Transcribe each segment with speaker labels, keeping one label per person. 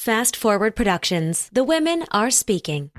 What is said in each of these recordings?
Speaker 1: Fast Forward Productions. The women are speaking.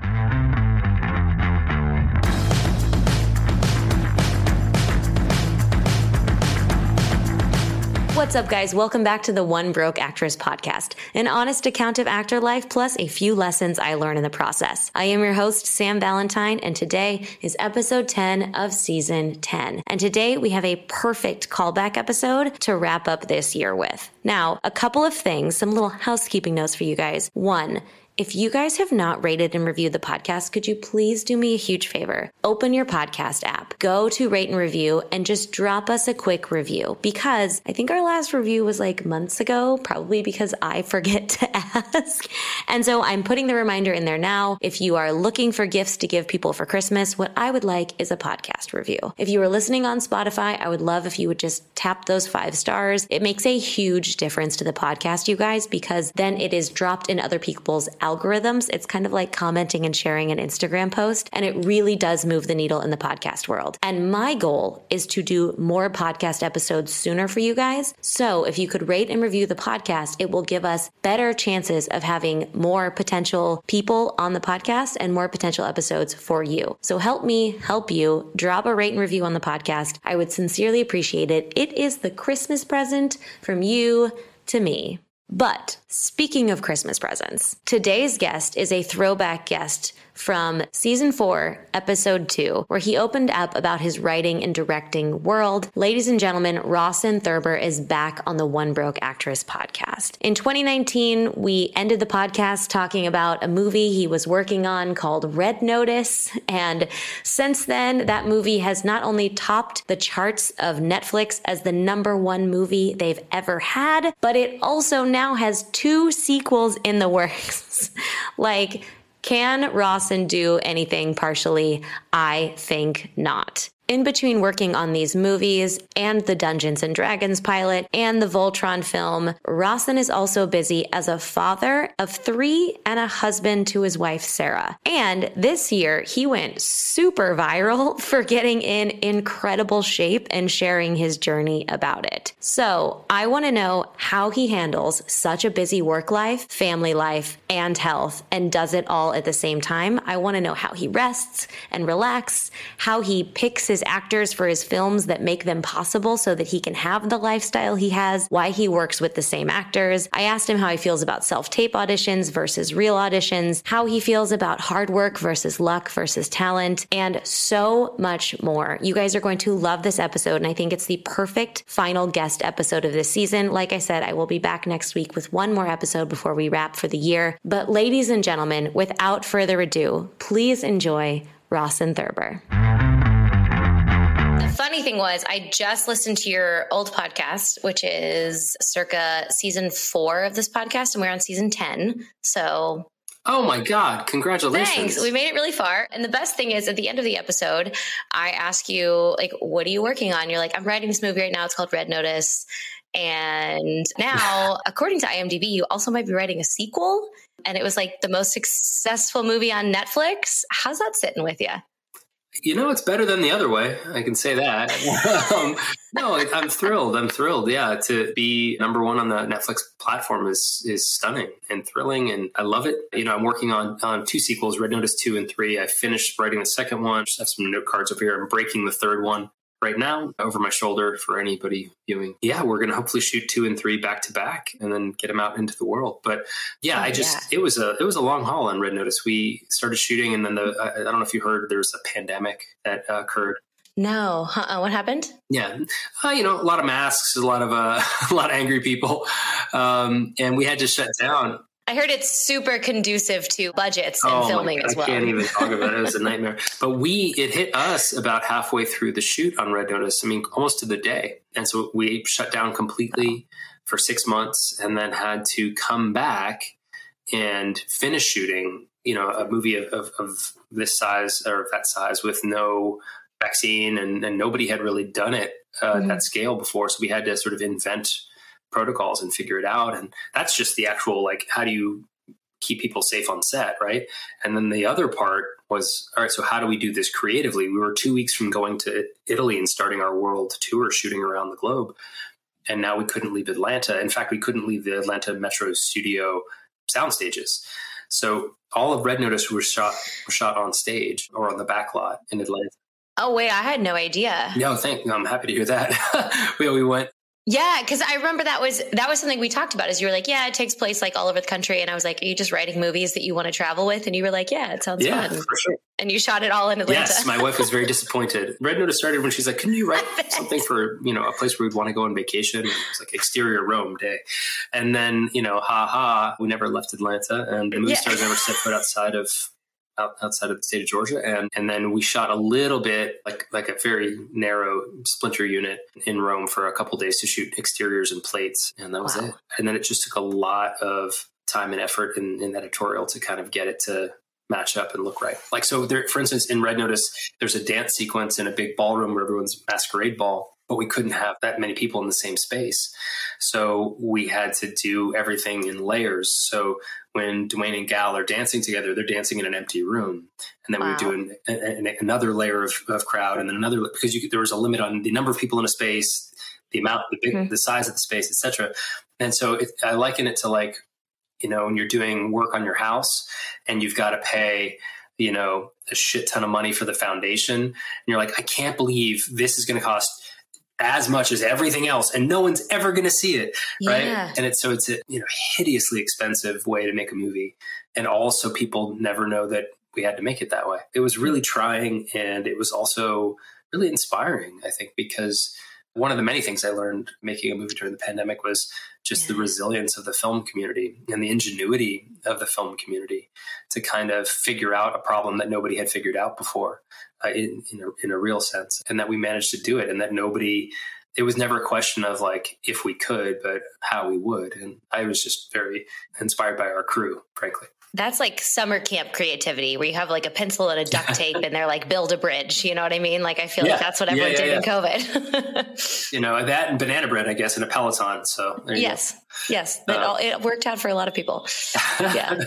Speaker 1: What's up, guys? Welcome back to the One Broke Actress podcast, an honest account of actor life plus a few lessons I learned in the process. I am your host, Sam Valentine, and today is episode 10 of season 10. And today we have a perfect callback episode to wrap up this year with. Now, a couple of things, some little housekeeping notes for you guys. One, if you guys have not rated and reviewed the podcast, could you please do me a huge favor? Open your podcast app, go to rate and review, and just drop us a quick review because I think our last review was like months ago, probably because I forget to ask. And so I'm putting the reminder in there now. If you are looking for gifts to give people for Christmas, what I would like is a podcast review. If you are listening on Spotify, I would love if you would just tap those five stars. It makes a huge difference to the podcast, you guys, because then it is dropped in other people's algorithms. It's kind of like commenting and sharing an Instagram post, and it really does move the needle in the podcast world. And my goal is to do more podcast episodes sooner for you guys. So if you could rate and review the podcast, it will give us better chances of having more potential people on the podcast and more potential episodes for you. So help me help you. Drop a rate and review on the podcast. I would sincerely appreciate it. It is the Christmas present from you to me. But speaking of Christmas presents, today's guest is a throwback guest from season four, episode two, where he opened up about his writing and directing world. Ladies and gentlemen, Rawson Thurber is back on the One Broke Actress podcast. In 2019, we ended the podcast talking about a movie he was working on called Red Notice. And since then, that movie has not only topped the charts of Netflix as the number one movie they've ever had, but it also now has two sequels in the works. like, can Rawson do anything partially? I think not. In between working on these movies and the Dungeons and Dragons pilot and the Voltron film, Rawson is also busy as a father of three and a husband to his wife, Sarah. And this year, he went super viral for getting in incredible shape and sharing his journey about it. So I want to know how he handles such a busy work life, family life, and health, and does it all at the same time. I want to know how he rests and relaxes, how he picks his actors for his films that make them possible so that he can have the lifestyle he has, why he works with the same actors. I asked him how he feels about self tape auditions versus real auditions, how he feels about hard work versus luck versus talent, and so much more. You guys are going to love this episode, and I think it's the perfect final guest episode of this season. Like I said, I will be back next week with one more episode before we wrap for the year. But, ladies and gentlemen, without further ado, please enjoy Rawson Thurber funny thing was, I just listened to your old podcast, which is circa season four of this podcast, and we're on season 10. So.
Speaker 2: Oh my God, congratulations.
Speaker 1: Thanks. We made it really far. And the best thing is, at the end of the episode, I ask you, like, what are you working on? You're like, I'm writing this movie right now. It's called Red Notice. And now, according to IMDb, you also might be writing a sequel. And it was like the most successful movie on Netflix. How's that sitting with you?
Speaker 2: You know, it's better than the other way. I can say that. um, no, I'm thrilled. I'm thrilled. Yeah, to be number one on the Netflix platform is is stunning and thrilling, and I love it. You know, I'm working on on two sequels, Red Notice two and three. I finished writing the second one. Just have some note cards over here. I'm breaking the third one right now over my shoulder for anybody viewing. Yeah, we're going to hopefully shoot two and three back to back and then get them out into the world. But yeah, oh, I just yeah. it was a it was a long haul on Red Notice. We started shooting and then the I, I don't know if you heard there was a pandemic that uh, occurred.
Speaker 1: No, uh-uh. what happened?
Speaker 2: Yeah, uh, you know, a lot of masks, a lot of uh, a lot of angry people, um, and we had to shut down.
Speaker 1: I heard it's super conducive to budgets and oh filming as well.
Speaker 2: I can't even talk about it. It was a nightmare. But we, it hit us about halfway through the shoot on Red Notice. I mean, almost to the day. And so we shut down completely for six months and then had to come back and finish shooting, you know, a movie of, of, of this size or that size with no vaccine and, and nobody had really done it uh, mm-hmm. at that scale before. So we had to sort of invent protocols and figure it out. And that's just the actual like how do you keep people safe on set, right? And then the other part was all right, so how do we do this creatively? We were two weeks from going to Italy and starting our world tour shooting around the globe. And now we couldn't leave Atlanta. In fact, we couldn't leave the Atlanta Metro studio sound stages. So all of Red Notice were shot was shot on stage or on the back lot in Atlanta.
Speaker 1: Oh wait, I had no idea.
Speaker 2: No, thank. You I'm happy to hear that. we, we went
Speaker 1: yeah, because I remember that was that was something we talked about. Is you were like, yeah, it takes place like all over the country, and I was like, are you just writing movies that you want to travel with? And you were like, yeah, it sounds
Speaker 2: yeah,
Speaker 1: fun.
Speaker 2: Sure.
Speaker 1: And you shot it all in Atlanta.
Speaker 2: Yes, my wife was very disappointed. Red Notice started when she's like, "Can you write something for you know a place where we'd want to go on vacation?" And it was like exterior Rome day, and then you know, ha ha, we never left Atlanta, and the movie yeah. stars never set foot outside of outside of the state of Georgia, and and then we shot a little bit, like like a very narrow splinter unit in Rome for a couple days to shoot exteriors and plates, and that was wow. it. And then it just took a lot of time and effort in, in editorial to kind of get it to match up and look right. Like so, there, for instance, in Red Notice, there's a dance sequence in a big ballroom where everyone's masquerade ball, but we couldn't have that many people in the same space. So we had to do everything in layers. So when Dwayne and Gal are dancing together, they're dancing in an empty room, and then wow. we do an, an, another layer of, of, crowd, and then another because you, there was a limit on the number of people in a space, the amount, the big, mm-hmm. the size of the space, etc. And so it, I liken it to like, you know, when you're doing work on your house and you've got to pay you know a shit ton of money for the foundation and you're like i can't believe this is going to cost as much as everything else and no one's ever going to see it right yeah. and it's so it's a you know hideously expensive way to make a movie and also people never know that we had to make it that way it was really trying and it was also really inspiring i think because one of the many things i learned making a movie during the pandemic was just yeah. the resilience of the film community and the ingenuity of the film community to kind of figure out a problem that nobody had figured out before uh, in, in a, in a real sense, and that we managed to do it, and that nobody. It was never a question of like if we could, but how we would. And I was just very inspired by our crew, frankly.
Speaker 1: That's like summer camp creativity where you have like a pencil and a duct tape and they're like build a bridge. You know what I mean? Like I feel yeah. like that's what everyone yeah, yeah, did in COVID.
Speaker 2: you know, that and banana bread, I guess, and a Peloton. So
Speaker 1: yes, yes, uh, all, it worked out for a lot of people. Yeah.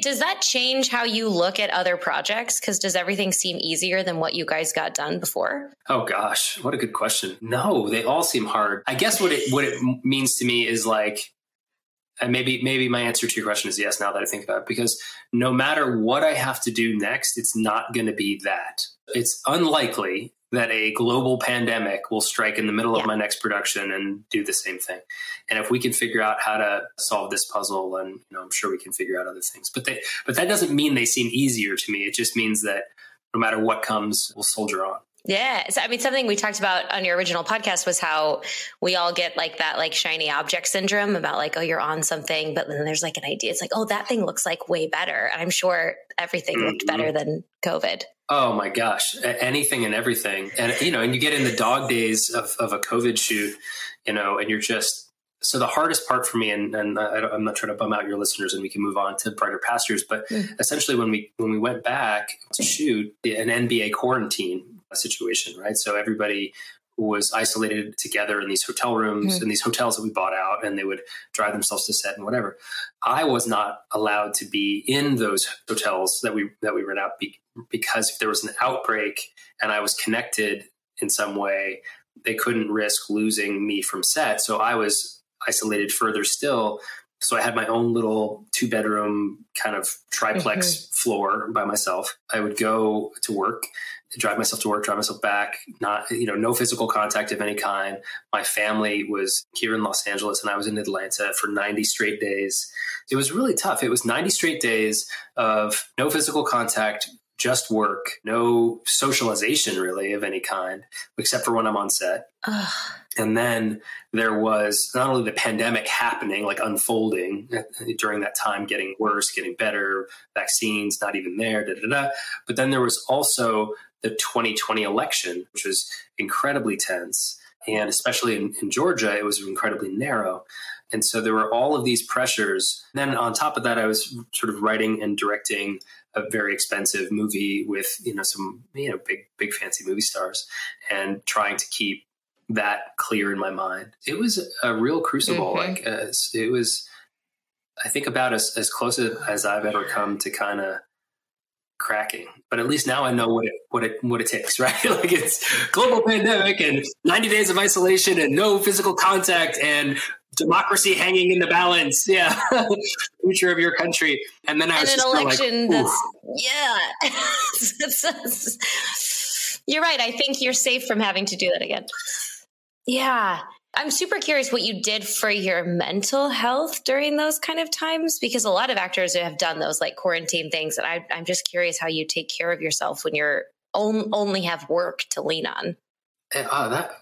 Speaker 1: Does that change how you look at other projects? Because does everything seem easier than what you guys got done before?
Speaker 2: Oh gosh, what a good question. No, they all seem hard. I guess what it what it means to me is like, and maybe maybe my answer to your question is yes. Now that I think about it, because no matter what I have to do next, it's not going to be that. It's unlikely that a global pandemic will strike in the middle yeah. of my next production and do the same thing. And if we can figure out how to solve this puzzle, and you know, I'm sure we can figure out other things. But they, but that doesn't mean they seem easier to me. It just means that no matter what comes, we'll soldier on.
Speaker 1: Yeah. So, I mean, something we talked about on your original podcast was how we all get like that, like shiny object syndrome about like, oh, you're on something, but then there's like an idea. It's like, oh, that thing looks like way better. And I'm sure everything mm-hmm. looked better than COVID.
Speaker 2: Oh my gosh, anything and everything. And, you know, and you get in the dog days of, of a COVID shoot, you know, and you're just, so the hardest part for me, and, and I, am not trying to bum out your listeners, and we can move on to brighter pastures. But mm. essentially, when we when we went back to shoot an NBA quarantine, situation, right? So everybody was isolated together in these hotel rooms mm-hmm. in these hotels that we bought out and they would drive themselves to set and whatever i was not allowed to be in those hotels that we that we rent out be, because if there was an outbreak and i was connected in some way they couldn't risk losing me from set so i was isolated further still so I had my own little two bedroom kind of triplex mm-hmm. floor by myself. I would go to work drive myself to work, drive myself back, not, you know, no physical contact of any kind. My family was here in Los Angeles and I was in Atlanta for 90 straight days. It was really tough. It was 90 straight days of no physical contact, just work, no socialization really of any kind, except for when I'm on set. Ugh. And then there was not only the pandemic happening, like unfolding during that time, getting worse, getting better, vaccines not even there, da, da, da. but then there was also the 2020 election, which was incredibly tense. And especially in, in Georgia, it was incredibly narrow. And so there were all of these pressures. And then on top of that, I was sort of writing and directing a very expensive movie with, you know, some, you know, big, big fancy movie stars and trying to keep that clear in my mind. It was a real crucible. Mm-hmm. Like uh, it was, I think about as, as close as I've ever come to kind of cracking. But at least now I know what it what it what it takes, right? like it's global pandemic and 90 days of isolation and no physical contact and democracy hanging in the balance. Yeah, future of your country. And then I was
Speaker 1: and an election like, that's yeah. you're right. I think you're safe from having to do that again. Yeah. I'm super curious what you did for your mental health during those kind of times because a lot of actors have done those like quarantine things. And I, am just curious how you take care of yourself when you're on, only have work to lean on.
Speaker 2: Oh, that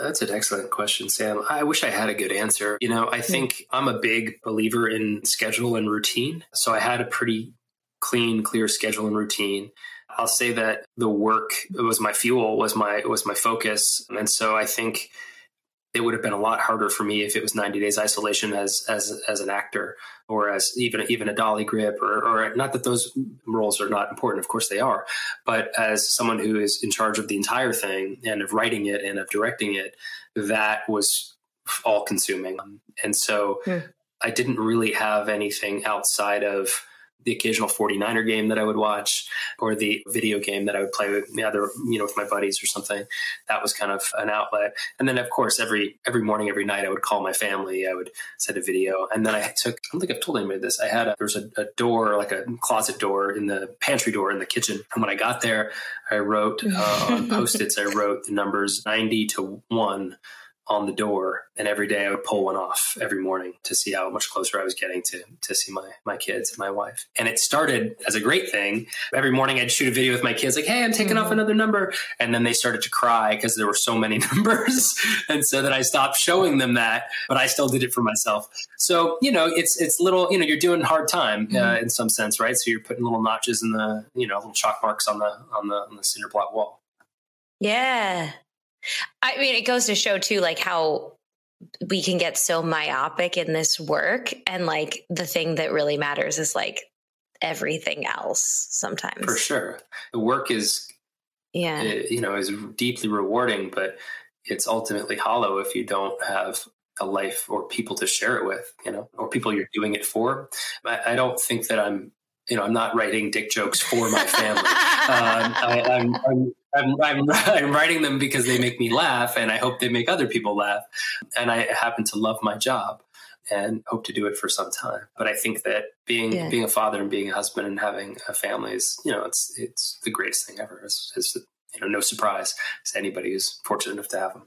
Speaker 2: that's an excellent question, Sam. I wish I had a good answer. You know, I hmm. think I'm a big believer in schedule and routine. So I had a pretty clean, clear schedule and routine. I'll say that the work was my fuel, was my was my focus, and so I think it would have been a lot harder for me if it was 90 days isolation as as as an actor or as even even a dolly grip or, or not that those roles are not important of course they are but as someone who is in charge of the entire thing and of writing it and of directing it that was all consuming and so hmm. i didn't really have anything outside of the occasional 49er game that I would watch or the video game that I would play with the other, you know, with my buddies or something. That was kind of an outlet. And then of course every every morning, every night I would call my family, I would send a video. And then I took I don't think I've told anybody this. I had a there was a, a door, like a closet door in the pantry door in the kitchen. And when I got there, I wrote uh, on post-its, I wrote the numbers 90 to 1 on the door and every day I would pull one off every morning to see how much closer I was getting to to see my my kids and my wife. And it started as a great thing. Every morning I'd shoot a video with my kids like, "Hey, I'm taking mm-hmm. off another number." And then they started to cry because there were so many numbers. and so then I stopped showing them that, but I still did it for myself. So, you know, it's it's little, you know, you're doing hard time uh, mm-hmm. uh, in some sense, right? So you're putting little notches in the, you know, little chalk marks on the on the on the cinder block wall.
Speaker 1: Yeah. I mean, it goes to show too, like how we can get so myopic in this work. And like the thing that really matters is like everything else sometimes.
Speaker 2: For sure. The work is, yeah, eh, you know, is deeply rewarding, but it's ultimately hollow if you don't have a life or people to share it with, you know, or people you're doing it for. I, I don't think that I'm, you know, I'm not writing dick jokes for my family. um, I, I'm, I'm I'm, I'm, I'm, writing them because they make me laugh and I hope they make other people laugh. And I happen to love my job and hope to do it for some time. But I think that being yeah. being a father and being a husband and having a family is, you know, it's it's the greatest thing ever. It's, it's you know, no surprise to anybody who's fortunate enough to have them.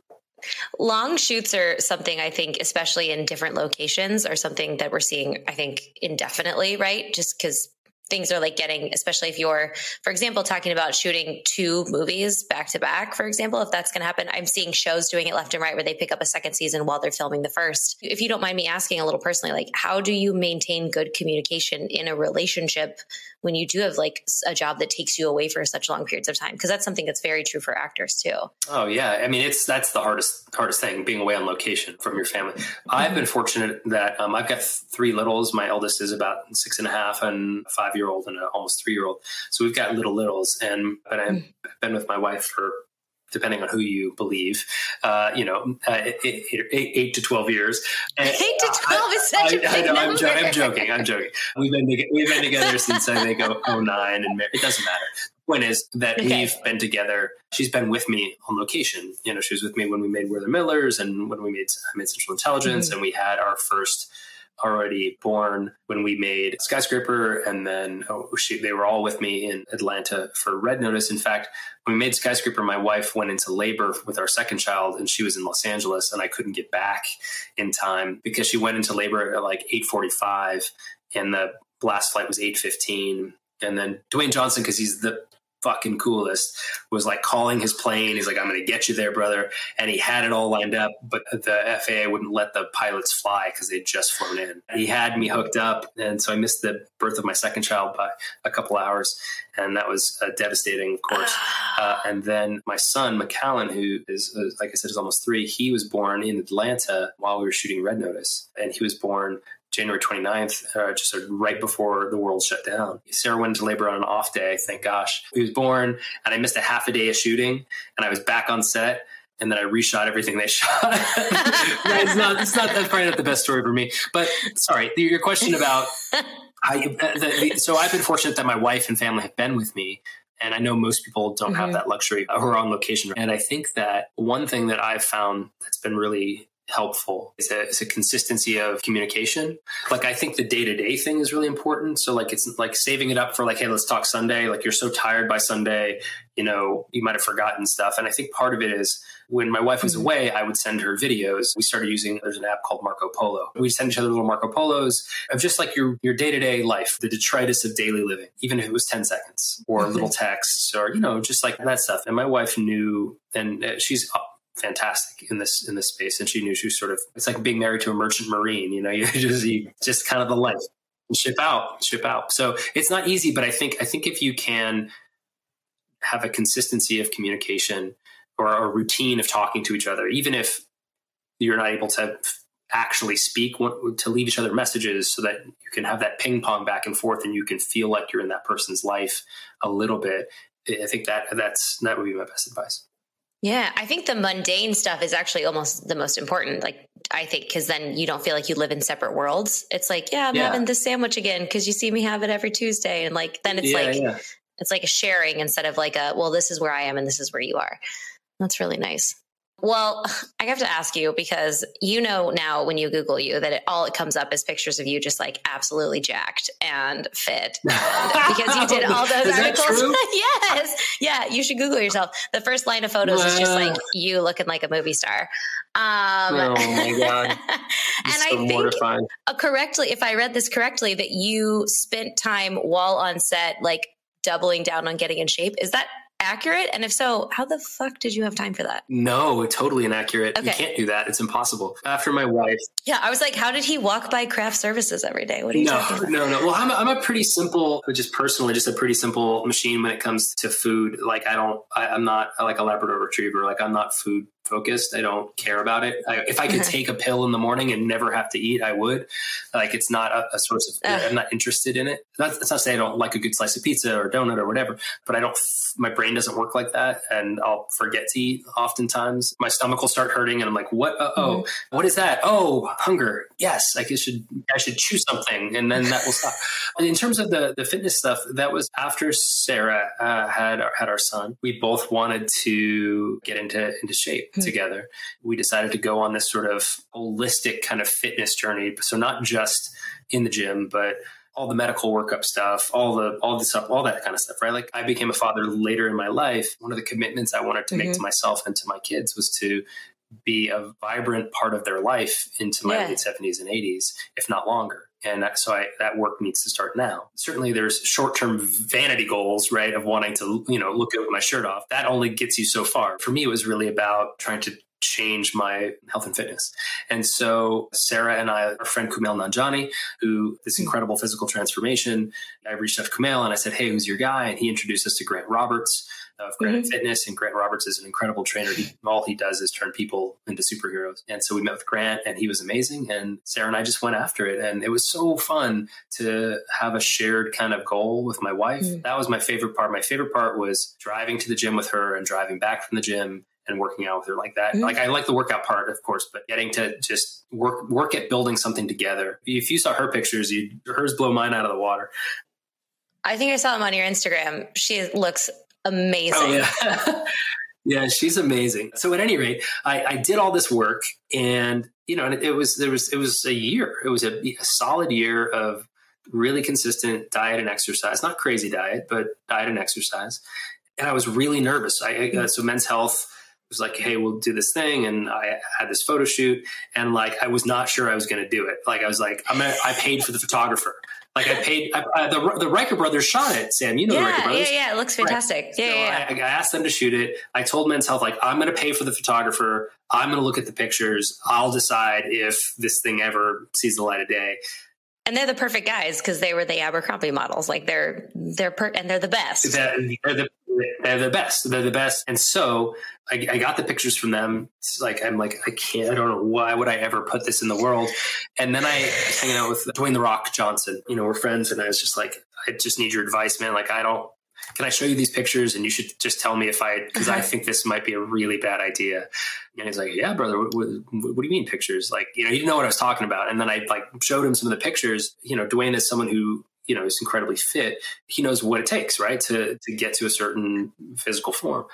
Speaker 1: Long shoots are something I think, especially in different locations, are something that we're seeing, I think, indefinitely, right? Just because things are like getting especially if you're for example talking about shooting two movies back to back for example if that's going to happen i'm seeing shows doing it left and right where they pick up a second season while they're filming the first. If you don't mind me asking a little personally like how do you maintain good communication in a relationship when you do have like a job that takes you away for such long periods of time? Because that's something that's very true for actors too.
Speaker 2: Oh yeah. I mean it's that's the hardest hardest thing being away on location from your family. I've been fortunate that um, i've got three littles. My eldest is about six and a half and five year old and an almost three year old. So we've got little littles, and but I've been with my wife for depending on who you believe, uh, you know, uh, eight, eight, eight, to 12 years.
Speaker 1: And, eight to 12 is such I, a big I,
Speaker 2: I, I'm, jo- I'm, joking. I'm joking. We've been, to- we've been together since I think 09 and it doesn't matter. The point is that okay. we've been together. She's been with me on location. You know, she was with me when we made We're the Millers and when we made, made Central Intelligence mm-hmm. and we had our first – already born when we made Skyscraper, and then oh, she, they were all with me in Atlanta for Red Notice. In fact, when we made Skyscraper, my wife went into labor with our second child, and she was in Los Angeles, and I couldn't get back in time because she went into labor at like eight forty-five, and the last flight was eight fifteen. And then Dwayne Johnson, because he's the fucking coolest was like calling his plane. He's like, I'm going to get you there, brother. And he had it all lined up, but the FAA wouldn't let the pilots fly because they'd just flown in. He had me hooked up. And so I missed the birth of my second child by a couple hours. And that was uh, devastating, of course. Uh, and then my son, McCallan, who is, uh, like I said, is almost three, he was born in Atlanta while we were shooting Red Notice. And he was born January 29th, uh, just sort of right before the world shut down. Sarah went into labor on an off day, thank gosh. He was born, and I missed a half a day of shooting, and I was back on set. And then I reshot everything they shot. it's not. It's not. That's probably not the best story for me. But sorry, your question about. I, the, the, so I've been fortunate that my wife and family have been with me, and I know most people don't mm-hmm. have that luxury who are on location. And I think that one thing that I've found that's been really helpful is a, is a consistency of communication. Like I think the day to day thing is really important. So like it's like saving it up for like, hey, let's talk Sunday. Like you're so tired by Sunday, you know, you might have forgotten stuff. And I think part of it is when my wife was mm-hmm. away, I would send her videos. We started using there's an app called Marco Polo. We send each other little Marco Polos of just like your your day to day life, the detritus of daily living, even if it was ten seconds or mm-hmm. little texts or you know just like that stuff. And my wife knew, and uh, she's fantastic in this in this space. And she knew she was sort of it's like being married to a merchant marine you know you just you just kind of the life. Ship out ship out. So it's not easy but i think i think if you can have a consistency of communication or a routine of talking to each other even if you're not able to actually speak to leave each other messages so that you can have that ping pong back and forth and you can feel like you're in that person's life a little bit i think that that's that would be my best advice
Speaker 1: yeah, I think the mundane stuff is actually almost the most important. Like, I think because then you don't feel like you live in separate worlds. It's like, yeah, I'm yeah. having this sandwich again because you see me have it every Tuesday, and like then it's yeah, like yeah. it's like a sharing instead of like a well, this is where I am and this is where you are. That's really nice. Well, I have to ask you because you know now when you Google you that it, all it comes up is pictures of you just like absolutely jacked and fit and because you did all those articles.
Speaker 2: yes,
Speaker 1: yeah, you should Google yourself. The first line of photos is just like you looking like a movie star. Um,
Speaker 2: oh my god! and
Speaker 1: so I think uh, correctly, if I read this correctly, that you spent time while on set, like doubling down on getting in shape. Is that accurate? And if so, how the fuck did you have time for that?
Speaker 2: No, totally inaccurate. Okay. You can't do that. It's impossible. After my wife.
Speaker 1: Yeah, I was like, how did he walk by craft services every day? What are you
Speaker 2: no,
Speaker 1: talking about?
Speaker 2: No, no. Well, I'm a, I'm a pretty simple, just personally, just a pretty simple machine when it comes to food. Like, I don't, I, I'm not like a Labrador retriever. Like, I'm not food focused. I don't care about it. I, if I could take a pill in the morning and never have to eat, I would. Like it's not a, a source of. Uh. I'm not interested in it. That's, that's not to say I don't like a good slice of pizza or donut or whatever, but I don't. My brain doesn't work like that, and I'll forget to eat. Oftentimes, my stomach will start hurting, and I'm like, "What? Uh, oh, mm-hmm. what is that? Oh, hunger. Yes, like I should. I should chew something, and then that will stop." in terms of the the fitness stuff, that was after Sarah uh, had our, had our son. We both wanted to get into into shape. Together. We decided to go on this sort of holistic kind of fitness journey. So not just in the gym, but all the medical workup stuff, all the all the stuff, all that kind of stuff, right? Like I became a father later in my life. One of the commitments I wanted to mm-hmm. make to myself and to my kids was to be a vibrant part of their life into my yeah. late 70s and 80s, if not longer. And so I, that work needs to start now. Certainly there's short-term vanity goals, right? Of wanting to, you know, look at my shirt off. That only gets you so far. For me, it was really about trying to change my health and fitness. And so Sarah and I, our friend Kumail Nanjiani, who this incredible physical transformation, I reached out to Kumail and I said, Hey, who's your guy? And he introduced us to Grant Roberts of Granite mm-hmm. Fitness. And Grant Roberts is an incredible trainer. He, all he does is turn people into superheroes. And so we met with Grant and he was amazing. And Sarah and I just went after it. And it was so fun to have a shared kind of goal with my wife. Mm-hmm. That was my favorite part. My favorite part was driving to the gym with her and driving back from the gym and working out with her like that. Mm-hmm. Like I like the workout part, of course, but getting to just work work at building something together. If you saw her pictures, you hers blow mine out of the water.
Speaker 1: I think I saw them on your Instagram. She looks amazing. Oh,
Speaker 2: yeah. yeah, she's amazing. So at any rate, I, I, did all this work and you know, it was there was it was a year. It was a, a solid year of really consistent diet and exercise. Not crazy diet, but diet and exercise. And I was really nervous. I, uh, so Men's Health was like, "Hey, we'll do this thing," and I had this photo shoot, and like I was not sure I was going to do it. Like I was like, "I'm gonna," I paid for the photographer. Like I paid I, uh, the the Riker brothers shot it. Sam, you know
Speaker 1: yeah,
Speaker 2: the Riker brothers.
Speaker 1: Yeah, yeah, it looks fantastic. Right. Yeah, so yeah.
Speaker 2: I, I, asked them to shoot it. I told Men's Health like I'm going to pay for the photographer. I'm going to look at the pictures. I'll decide if this thing ever sees the light of day.
Speaker 1: And they're the perfect guys because they were the Abercrombie models. Like they're they're per- and they're the best.
Speaker 2: They're the they're the best. They're the best. And so I, I, got the pictures from them. It's like I'm like I can't. I don't know why would I ever put this in the world. And then I was hanging out with Dwayne the Rock Johnson. You know, we're friends, and I was just like, I just need your advice, man. Like I don't. Can I show you these pictures? And you should just tell me if I because I think this might be a really bad idea. And he's like, "Yeah, brother. What, what, what, do you mean pictures? Like, you know, he didn't know what I was talking about." And then I like showed him some of the pictures. You know, Dwayne is someone who you know is incredibly fit he knows what it takes right to to get to a certain physical form.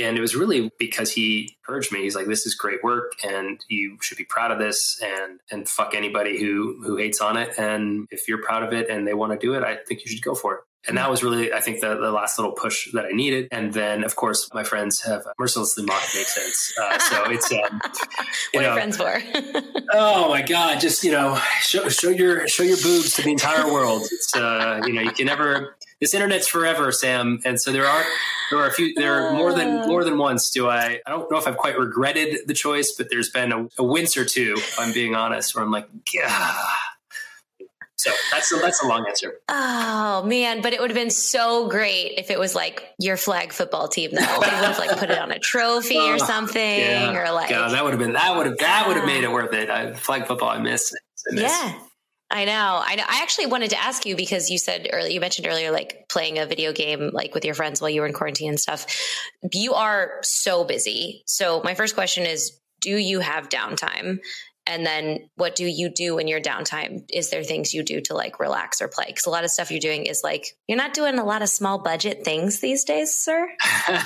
Speaker 2: And it was really because he urged me. He's like this is great work and you should be proud of this and and fuck anybody who who hates on it. And if you're proud of it and they want to do it i think you should go for it and that was really, I think, the, the last little push that I needed. And then, of course, my friends have mercilessly mocked me since. Uh, so it's, um,
Speaker 1: what know, are friends for?
Speaker 2: oh my God! Just you know, show, show your show your boobs to the entire world. It's uh, you know, you can never. This internet's forever, Sam. And so there are there are a few there are more than more than once. Do I? I don't know if I've quite regretted the choice, but there's been a, a wince or two, if I'm being honest, where I'm like, yeah so that's a, that's a long answer.
Speaker 1: Oh man, but it would have been so great if it was like your flag football team though. They would have like put it on a trophy or something,
Speaker 2: yeah.
Speaker 1: or like
Speaker 2: yeah, that would have been that would have that would have made it worth it. I, flag football, I miss. I miss.
Speaker 1: Yeah. I know. I know. I actually wanted to ask you because you said earlier, you mentioned earlier, like playing a video game, like with your friends while you were in quarantine and stuff. You are so busy. So my first question is, do you have downtime? And then what do you do in your downtime? Is there things you do to like relax or play? Because a lot of stuff you're doing is like you're not doing a lot of small budget things these days sir.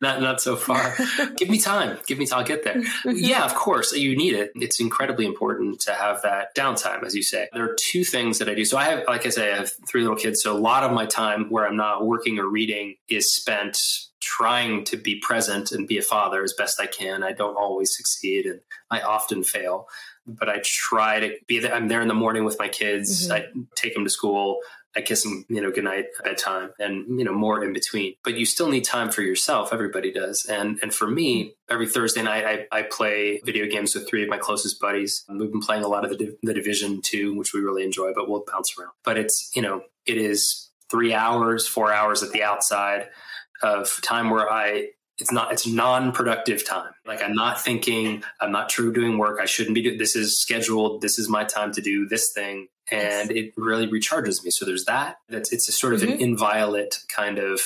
Speaker 2: Not not so far. Give me time. Give me time. I'll get there. Mm-hmm. Yeah of course you need it. It's incredibly important to have that downtime as you say. There are two things that i do. So i have like i say i have three little kids. So a lot of my time where i'm not working or reading is spent trying to be present and be a father as best I can. I don't always succeed and I often fail, but I try to be there. I'm there in the morning with my kids. Mm-hmm. I take them to school. I kiss them, you know, goodnight at bedtime and, you know, more in between. But you still need time for yourself. Everybody does. And and for me, every Thursday night, I, I play video games with three of my closest buddies. We've been playing a lot of the, the Division 2, which we really enjoy, but we'll bounce around. But it's, you know, it is three hours, four hours at the outside of time where I it's not it's non-productive time. Like i'm not thinking i'm not true doing work. I shouldn't be doing this is scheduled this is my time to do this thing. And yes. it really recharges me. So there's that. That's it's a sort of mm-hmm. an inviolate kind of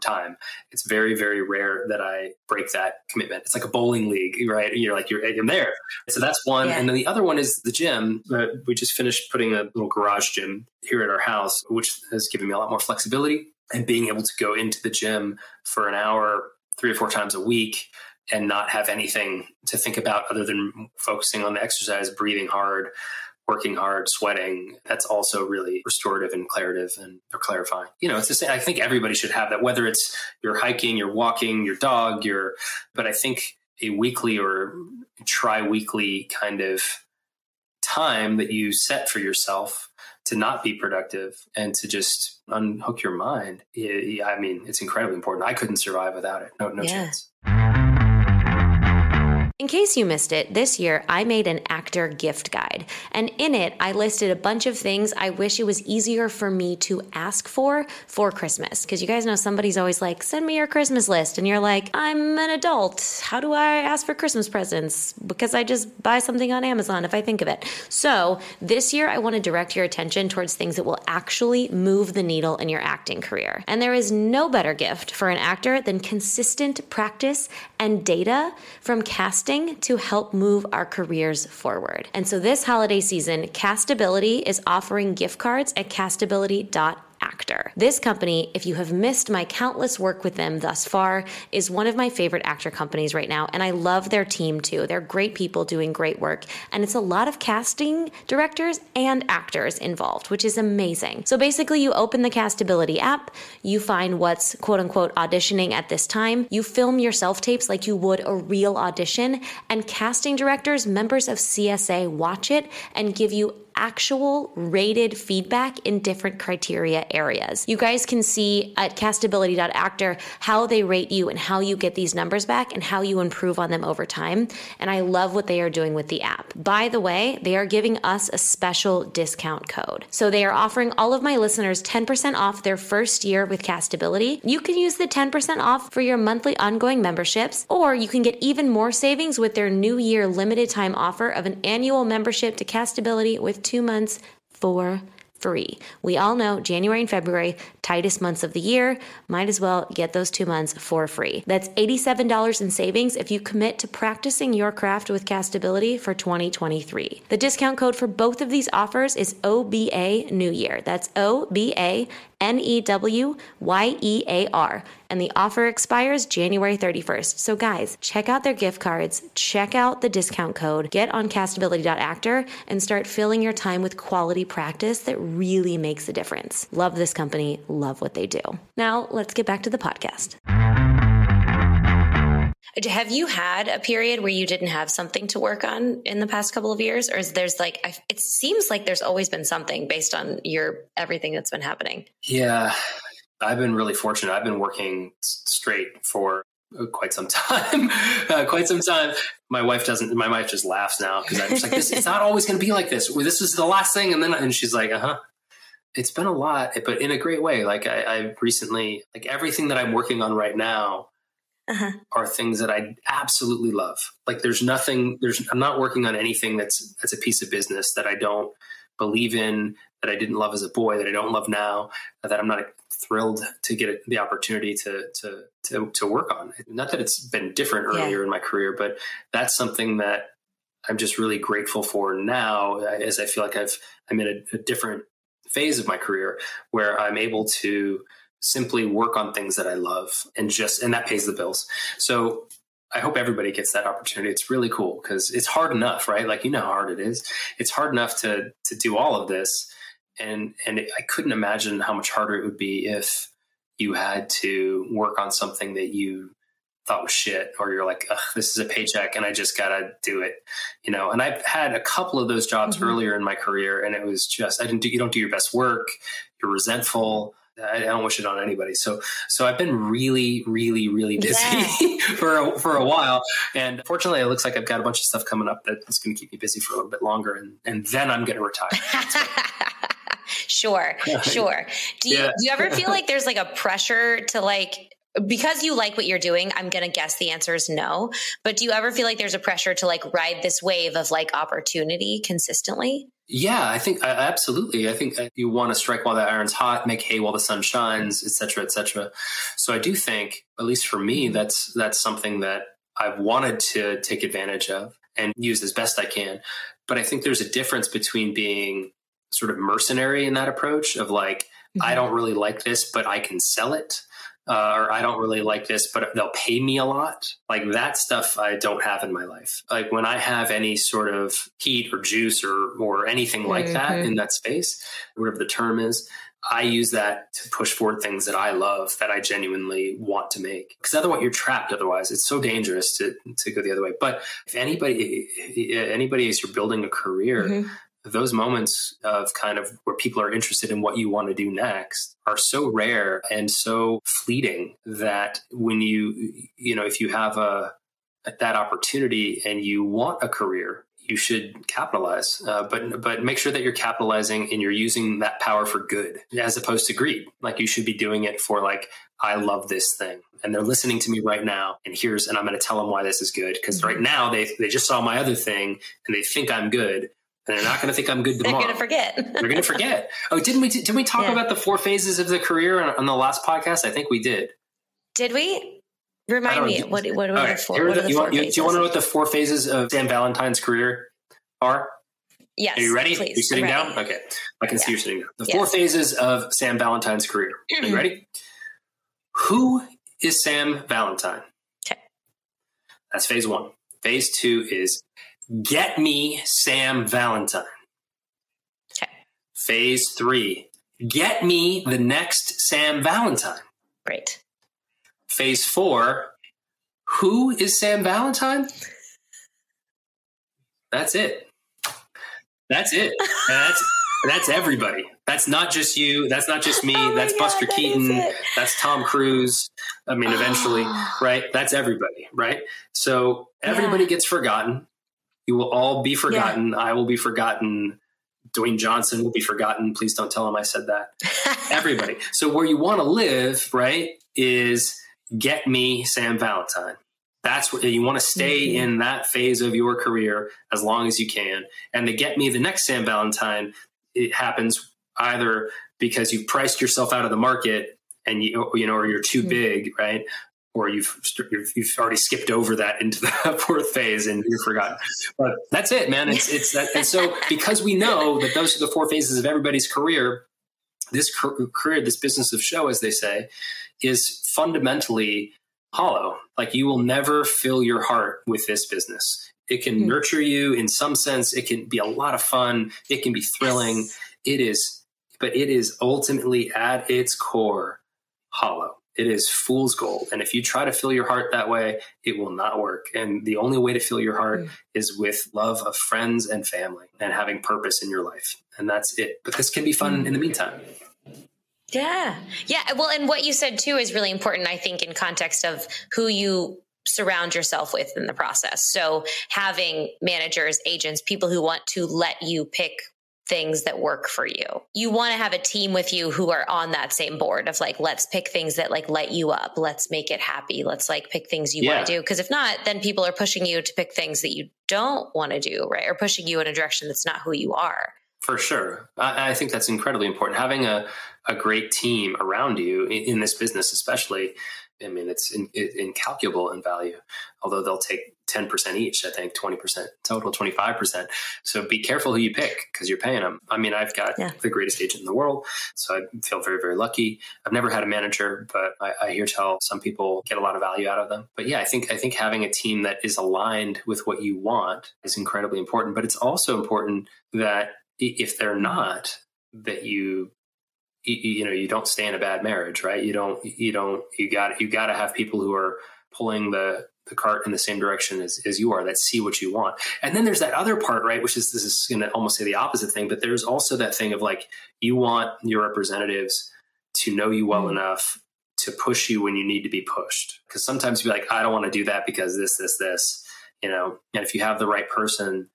Speaker 2: time. It's very very rare that i break that commitment. It's like a bowling league right? You're like you're, you're there. So that's one. Yeah. and then the other one is the gym. Uh, we just finished putting a little garage gym here at our house which has given me a lot more flexibility and being able to go into the gym for an hour three or four times a week and not have anything to think about other than focusing on the exercise, breathing hard, working hard, sweating. That's also really restorative and claritative and clarifying. You know, it's the same. I think everybody should have that, whether it's you're hiking, you're walking, your dog, you're, but I think a weekly or tri weekly kind of time that you set for yourself to not be productive and to just unhook your mind. I mean, it's incredibly important. I couldn't survive without it. No, no yeah. chance.
Speaker 1: In case you missed it, this year I made an actor gift guide. And in it, I listed a bunch of things I wish it was easier for me to ask for for Christmas. Because you guys know somebody's always like, send me your Christmas list. And you're like, I'm an adult. How do I ask for Christmas presents? Because I just buy something on Amazon if I think of it. So this year, I want to direct your attention towards things that will actually move the needle in your acting career. And there is no better gift for an actor than consistent practice and data from casting something to help move our careers forward. And so this holiday season, Castability is offering gift cards at castability.com actor. This company, if you have missed my countless work with them thus far, is one of my favorite actor companies right now. And I love their team too. They're great people doing great work. And it's a lot of casting directors and actors involved, which is amazing. So basically, you open the Castability app, you find what's quote unquote auditioning at this time, you film your self tapes like you would a real audition, and casting directors, members of CSA, watch it and give you actual rated feedback in different criteria areas. You guys can see at castability.actor how they rate you and how you get these numbers back and how you improve on them over time. And I love what they are doing with the app. By the way, they are giving us a special discount code. So they are offering all of my listeners 10% off their first year with Castability. You can use the 10% off for your monthly ongoing memberships, or you can get even more savings with their new year limited time offer of an annual membership to Castability with two months for We all know January and February, tightest months of the year. Might as well get those two months for free. That's $87 in savings if you commit to practicing your craft with Castability for 2023. The discount code for both of these offers is OBA New Year. That's O B A N E W Y E A R. And the offer expires January 31st. So, guys, check out their gift cards, check out the discount code, get on castability.actor, and start filling your time with quality practice that really makes a difference. Love this company, love what they do. Now, let's get back to the podcast. Have you had a period where you didn't have something to work on in the past couple of years, or is there's like it seems like there's always been something based on your everything that's been happening?
Speaker 2: Yeah, I've been really fortunate. I've been working straight for quite some time. uh, quite some time. My wife doesn't. My wife just laughs now because I'm just like, this. It's not always going to be like this. This is the last thing, and then and she's like, uh huh. It's been a lot, but in a great way. Like I, I recently, like everything that I'm working on right now uh-huh. are things that I absolutely love. Like there's nothing there's I'm not working on anything that's that's a piece of business that I don't believe in, that I didn't love as a boy, that I don't love now, that I'm not thrilled to get the opportunity to to to, to work on. Not that it's been different earlier yeah. in my career, but that's something that I'm just really grateful for now as I feel like I've I'm in a, a different phase of my career where I'm able to simply work on things that I love and just, and that pays the bills. So I hope everybody gets that opportunity. It's really cool because it's hard enough, right? Like, you know how hard it is. It's hard enough to, to do all of this. And, and it, I couldn't imagine how much harder it would be if you had to work on something that you thought was shit or you're like this is a paycheck and i just gotta do it you know and i've had a couple of those jobs mm-hmm. earlier in my career and it was just i didn't do you don't do your best work you're resentful I, don't wish it on anybody. So, so I've been really, really, really busy yeah. for a, for a while, and fortunately, it looks like I've got a bunch of stuff coming up that's going to keep me busy for a little bit longer, and and then I'm going to retire.
Speaker 1: sure, sure. Do you yeah. do you ever feel like there's like a pressure to like because you like what you're doing, I'm going to guess the answer is no. But do you ever feel like there's a pressure to like ride this wave of like opportunity consistently?
Speaker 2: Yeah, I think absolutely. I think uh, you want to strike while the iron's hot, make hay while the sun shines, et cetera, et cetera. So I do think, at least for me, that's that's something that I've wanted to take advantage of and use as best I can. But I think there's a difference between being sort of mercenary in that approach of like, mm-hmm. I don't really like this, but I can sell it uh, or I don't really like this, but they'll pay me a lot. Like that stuff I don't have in my life. Like when I have any sort of heat or juice or or anything like mm-hmm. that in that space, whatever the term is, I use that to push forward things that I love that I genuinely want to make. Because otherwise, you're trapped. Otherwise, it's so dangerous to to go the other way. But if anybody anybody as you're building a career. Mm-hmm those moments of kind of where people are interested in what you want to do next are so rare and so fleeting that when you you know if you have a that opportunity and you want a career you should capitalize uh, but but make sure that you're capitalizing and you're using that power for good as opposed to greed like you should be doing it for like i love this thing and they're listening to me right now and here's and i'm going to tell them why this is good because right mm-hmm. now they they just saw my other thing and they think i'm good and they're not going to think I'm good tomorrow.
Speaker 1: They're going to forget.
Speaker 2: they're going to forget. Oh, didn't we? Did we talk yeah. about the four phases of the career on, on, the last podcast? I think we did.
Speaker 1: Did we? Remind me. What, what, are right. the four? What are the you,
Speaker 2: four want, you, do you want to know what the four phases of Sam Valentine's career are?
Speaker 1: Yes.
Speaker 2: Are you ready?
Speaker 1: Please.
Speaker 2: Are you sitting down? Okay. I can yeah. see you're sitting down. The yes. four phases of Sam Valentine's career. Are you mm-hmm. ready? Who is Sam Valentine?
Speaker 1: Okay.
Speaker 2: That's phase one. Phase two is Get me Sam Valentine.
Speaker 1: Okay.
Speaker 2: Phase three. Get me the next Sam Valentine.
Speaker 1: Great.
Speaker 2: Phase four. Who is Sam Valentine? That's it. That's it. that's that's everybody. That's not just you. That's not just me. Oh that's God, Buster that Keaton. That's Tom Cruise. I mean, eventually, right? That's everybody, right? So everybody yeah. gets forgotten. You will all be forgotten. Yeah. I will be forgotten. Dwayne Johnson will be forgotten. Please don't tell him I said that. Everybody. So where you want to live, right, is get me Sam Valentine. That's what you want to stay mm-hmm. in that phase of your career as long as you can. And to get me the next Sam Valentine, it happens either because you've priced yourself out of the market and you you know or you're too mm-hmm. big right or you've you've already skipped over that into the fourth phase and you've forgotten. But that's it, man. It's it's that. And so because we know that those are the four phases of everybody's career, this career, this business of show, as they say, is fundamentally hollow. Like you will never fill your heart with this business. It can mm-hmm. nurture you in some sense. It can be a lot of fun. It can be thrilling. Yes. It is, but it is ultimately at its core hollow. It is fool's gold. And if you try to fill your heart that way, it will not work. And the only way to fill your heart mm. is with love of friends and family and having purpose in your life. And that's it. But this can be fun mm. in the meantime.
Speaker 1: Yeah. Yeah. Well, and what you said too is really important, I think, in context of who you surround yourself with in the process. So having managers, agents, people who want to let you pick things that work for you. You want to have a team with you who are on that same board of like, let's pick things that like light you up. Let's make it happy. Let's like pick things you yeah. want to do. Cause if not, then people are pushing you to pick things that you don't want to do, right? Or pushing you in a direction that's not who you are.
Speaker 2: For sure. I, I think that's incredibly important. Having a, a great team around you in, in this business, especially, I mean, it's in, incalculable in value, although they'll take 10% each, I think 20% total, 25%. So be careful who you pick because you're paying them. I mean, I've got yeah. the greatest agent in the world. So I feel very, very lucky. I've never had a manager, but I, I hear tell some people get a lot of value out of them. But yeah, I think, I think having a team that is aligned with what you want is incredibly important. But it's also important that if they're not, that you you, know you don't stay in a bad marriage right you don't you don't you got you got to have people who are pulling the the cart in the same direction as, as you are that see what you want and then there's that other part right which is this is going to almost say the opposite thing but there's also that thing of like you want your representatives to know you well mm-hmm. enough to push you when you need to be pushed because sometimes you're like i don't want to do that because this this this you know and if you have the right person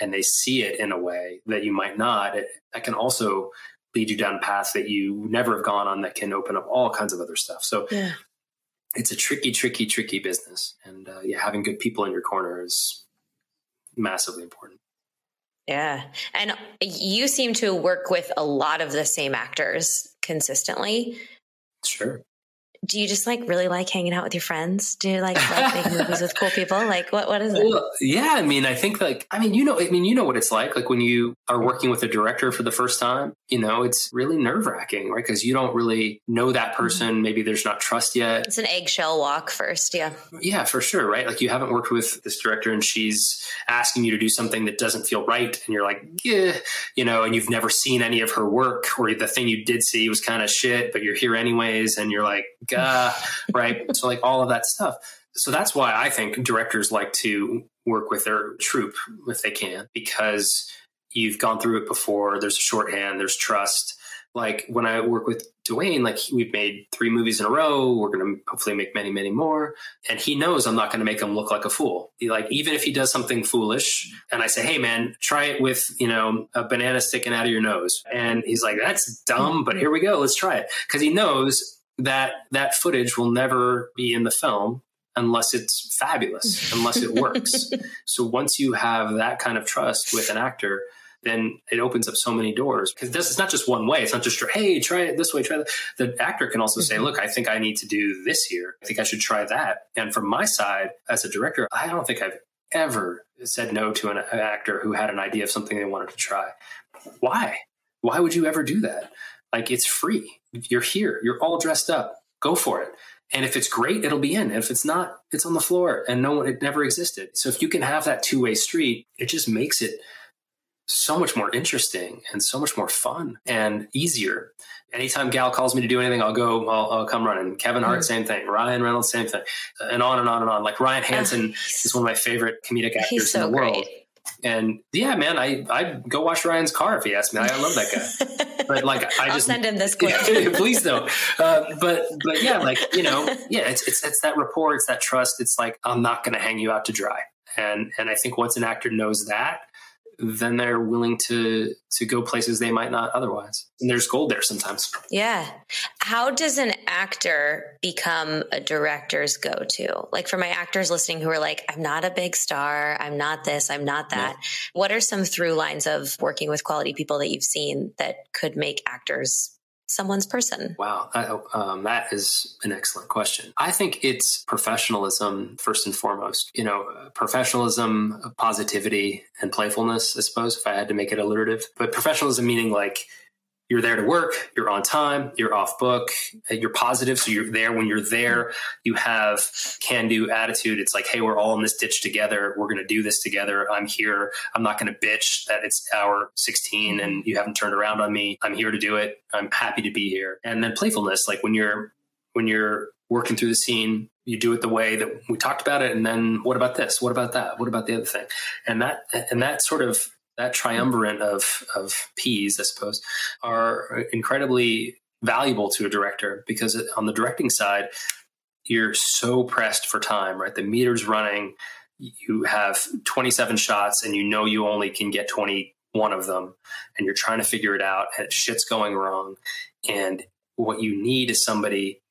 Speaker 2: and they see it in a way that you might not it, that can also lead you down paths that you never have gone on that can open up all kinds of other stuff. So yeah. It's a tricky, tricky, tricky business. And uh, yeah, having good people in your corner is massively important.
Speaker 1: Yeah. And you seem to work with a lot of the same actors consistently.
Speaker 2: Sure
Speaker 1: do you just like really like hanging out with your friends? Do you like like making movies with cool people? Like what what is it? Well,
Speaker 2: yeah, I mean, I think like I mean, you know, I mean, you know what it's like. Like when you are working with a director for the first time, you know, it's really nerve wracking, right? Because you don't really know that mm-hmm. person. Maybe there's not trust yet.
Speaker 1: It's an eggshell walk first, yeah.
Speaker 2: Yeah, for sure, right? Like you haven't worked with this director, and she's asking you to do something that doesn't feel right, and you're like, yeah, you know, and you've never seen any of her work, or the thing you did see was kind of shit, but you're here anyways, and you're like uh, right? so like all of that stuff. So that's why I think directors like to work with their troupe if they can, because you've gone through it before. There's a shorthand, there's trust. Like when I work with Dwayne, like we've made three movies in a row. We're going to hopefully make many, many more. And he knows I'm not going to make him look like a fool. He, like even if he does something foolish, and I say, "Hey, man, try it with you know a banana sticking out of your nose," and he's like, "That's dumb," but here we go. Let's try it because he knows that that footage will never be in the film unless it's fabulous, unless it works. so once you have that kind of trust with an actor, then it opens up so many doors because this is not just one way. It's not just hey, try it this way, try that. The actor can also say, mm-hmm. look, I think I need to do this here. I think I should try that. And from my side as a director, I don't think I've ever said no to an, an actor who had an idea of something they wanted to try. Why? Why would you ever do that? Like it's free. You're here. You're all dressed up. Go for it. And if it's great, it'll be in. If it's not, it's on the floor and no one, it never existed. So if you can have that two way street, it just makes it so much more interesting and so much more fun and easier. Anytime Gal calls me to do anything, I'll go, I'll, I'll come running. Kevin Hart, mm-hmm. same thing. Ryan Reynolds, same thing. And on and on and on. Like Ryan Hansen is one of my favorite comedic actors so in the world. Great. And yeah, man, I I'd go wash Ryan's car if he asked me. I love that guy. but like, I just
Speaker 1: send him this clip.
Speaker 2: please don't. Uh, but but yeah, like you know, yeah, it's it's it's that rapport, it's that trust. It's like I'm not going to hang you out to dry. And and I think once an actor knows that, then they're willing to to go places they might not otherwise. And there's gold there sometimes.
Speaker 1: Yeah. How does an actor become a director's go to? Like for my actors listening who are like, I'm not a big star, I'm not this, I'm not that. Yeah. What are some through lines of working with quality people that you've seen that could make actors someone's person?
Speaker 2: Wow, that, um, that is an excellent question. I think it's professionalism first and foremost. You know, professionalism, positivity, and playfulness. I suppose if I had to make it alliterative, but professionalism meaning like you're there to work, you're on time, you're off book, you're positive. So you're there when you're there, you have can do attitude. It's like, hey, we're all in this ditch together. We're going to do this together. I'm here. I'm not going to bitch that it's hour 16 and you haven't turned around on me. I'm here to do it. I'm happy to be here. And then playfulness, like when you're, when you're working through the scene, you do it the way that we talked about it. And then what about this? What about that? What about the other thing? And that, and that sort of that triumvirate of of P's, I suppose, are incredibly valuable to a director because on the directing side, you're so pressed for time, right? The meter's running. You have 27 shots, and you know you only can get 21 of them, and you're trying to figure it out, and shit's going wrong. And what you need is somebody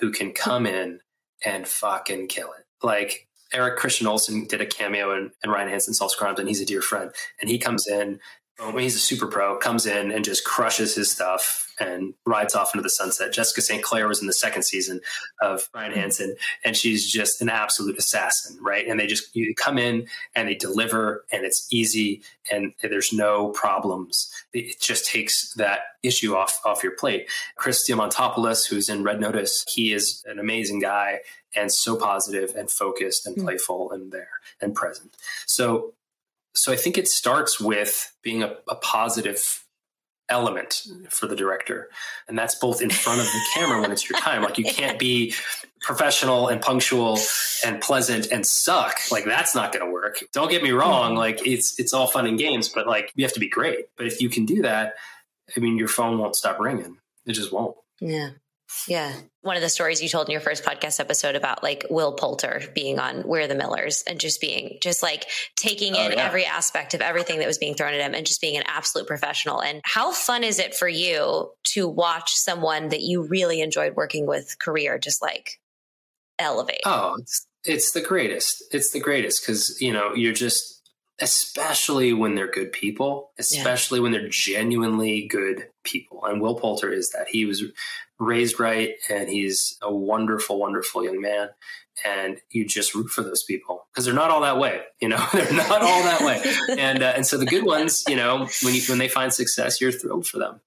Speaker 2: who can come in and fucking kill it. Like Eric Christian Olsen did a cameo in, in Ryan Hansen Solves Crimes, and he's a dear friend. And he comes in, when he's a super pro, comes in and just crushes his stuff and rides off into the sunset. Jessica St. Clair was in the second season of Ryan mm-hmm. Hansen, and she's just an absolute assassin, right? And they just you come in and they deliver, and it's easy, and there's no problems. It just takes that issue off off your plate. Chris Diamantopoulos, who's in Red Notice, he is an amazing guy and so positive and focused and mm-hmm. playful and there and present. So so I think it starts with being a, a positive element for the director. And that's both in front of the camera when it's your time. Like you can't be professional and punctual and pleasant and suck. Like that's not going to work. Don't get me wrong. Mm-hmm. like it's it's all fun and games but like you have to be great. But if you can do that i mean your phone won't stop ringing. It just won't.
Speaker 1: Yeah yeah. One of the stories you told in your first podcast episode about like Will Poulter being on We're the Millers and just being just like taking oh, in yeah. every aspect of everything that was being thrown at him and just being an absolute professional. And how fun is it for you to watch someone that you really enjoyed working with career just like elevate?
Speaker 2: Oh, it's, it's the greatest. It's the greatest because, you know, you're just, especially when they're good people, especially yeah. when they're genuinely good people. And Will Poulter is that. He was raised right and he's a wonderful, wonderful young man. And you just root for those people because they're not all that way, you know. they're not all that way, and uh, and so the good ones, you know, when you when they find success, you're thrilled for them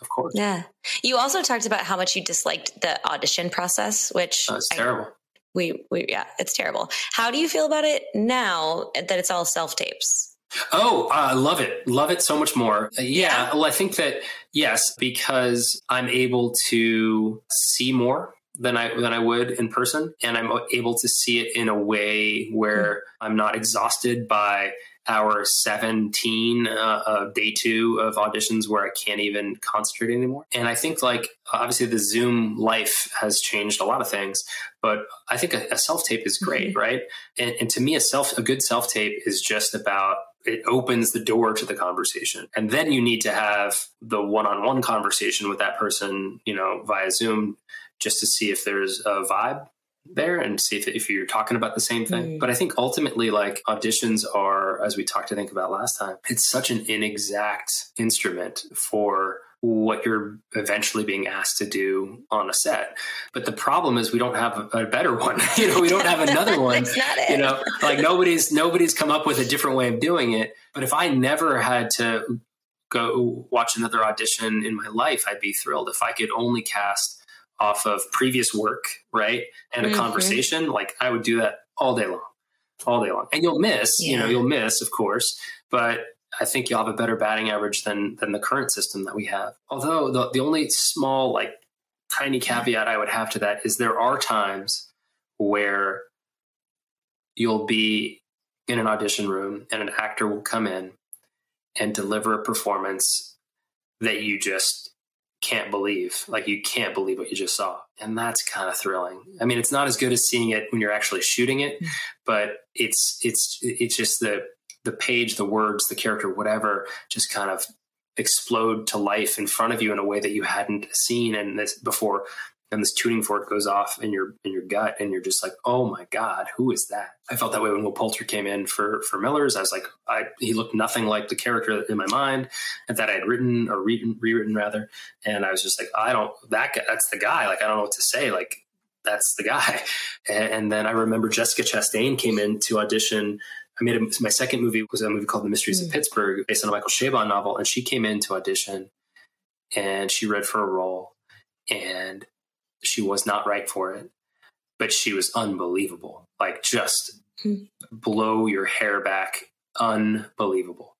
Speaker 2: of course.
Speaker 1: Yeah. You also talked about how much you disliked the audition process, which
Speaker 2: oh, it's terrible
Speaker 1: we, we yeah, it's terrible. How do you feel about it now that it's all self tapes?
Speaker 2: Oh, I uh, love it. Love it so much more. Uh, yeah. Well, I think that, yes, because I'm able to see more than I than I would in person, and I'm able to see it in a way where mm-hmm. I'm not exhausted by hour 17 uh, of day two of auditions where I can't even concentrate anymore. And I think like obviously the Zoom life has changed a lot of things, but I think a, a self tape is great, mm-hmm. right? And, and to me, a self a good self tape is just about it opens the door to the conversation. And then you need to have the one on one conversation with that person, you know, via Zoom just to see if there's a vibe there and see if, if you're talking about the same thing. Mm. But I think ultimately, like auditions are, as we talked, to think about last time, it's such an inexact instrument for what you're eventually being asked to do on a set. But the problem is we don't have a, a better one. you know, we don't have another one. you know, like nobody's nobody's come up with a different way of doing it. But if I never had to go watch another audition in my life, I'd be thrilled if I could only cast off of previous work, right? And a mm-hmm. conversation, like I would do that all day long, all day long. And you'll miss, yeah. you know, you'll miss, of course, but I think you'll have a better batting average than than the current system that we have. Although the the only small, like tiny caveat I would have to that is there are times where you'll be in an audition room and an actor will come in and deliver a performance that you just can't believe like you can't believe what you just saw and that's kind of thrilling i mean it's not as good as seeing it when you're actually shooting it mm. but it's it's it's just the the page, the words, the character, whatever, just kind of explode to life in front of you in a way that you hadn't seen. And this before and this tuning fork goes off in your in your gut and you're just like oh my god who is that? I felt that way when will poulter came in for for miller's. I was like i he looked nothing like the character in my mind and that i had written or re- rewritten rather. And i was just like i don't that guy, that's the guy. Like i don't know what to say. Like that's the guy. And, and then i remember jessica chastain came in to audition I made a, my second movie was a movie called The Mysteries mm. of Pittsburgh, based on a Michael Chabon novel, and she came in to audition, and she read for a role, and she was not right for it, but she was unbelievable, like just mm. blow your hair back, unbelievable,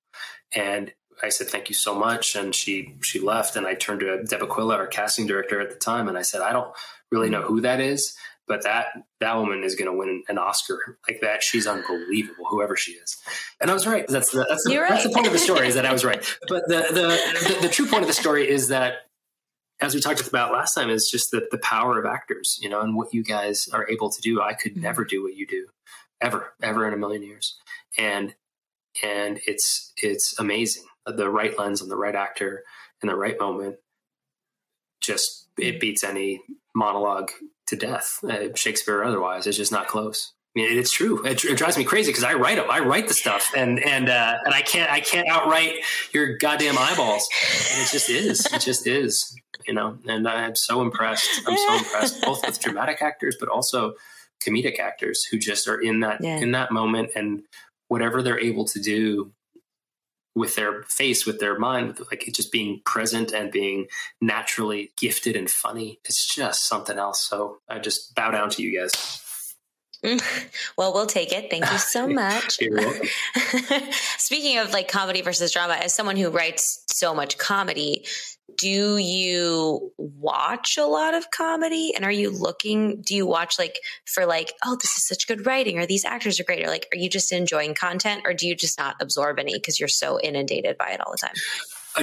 Speaker 2: and. I said thank you so much, and she she left, and I turned to Deb Aquila, our casting director at the time, and I said I don't really know who that is, but that that woman is going to win an Oscar like that. She's unbelievable, whoever she is. And I was right. That's the that's the, right. that's the point of the story is that I was right. But the, the the, the true point of the story is that as we talked about last time is just the the power of actors, you know, and what you guys are able to do. I could mm-hmm. never do what you do, ever, ever in a million years. And and it's it's amazing. The right lens on the right actor in the right moment just it beats any monologue to death, uh, Shakespeare or otherwise. It's just not close. I mean, it's true. It, it drives me crazy because I write them. I write the stuff, and and uh, and I can't I can't outwrite your goddamn eyeballs. And it just is. It just is. You know. And I'm so impressed. I'm so impressed both with dramatic actors, but also comedic actors who just are in that yeah. in that moment and whatever they're able to do with their face, with their mind, like just being present and being naturally gifted and funny. It's just something else. So I just bow down to you guys.
Speaker 1: Well, we'll take it. Thank you so much. Speaking of like comedy versus drama, as someone who writes so much comedy, do you watch a lot of comedy and are you looking do you watch like for like oh this is such good writing or these actors are great or like are you just enjoying content or do you just not absorb any because you're so inundated by it all the time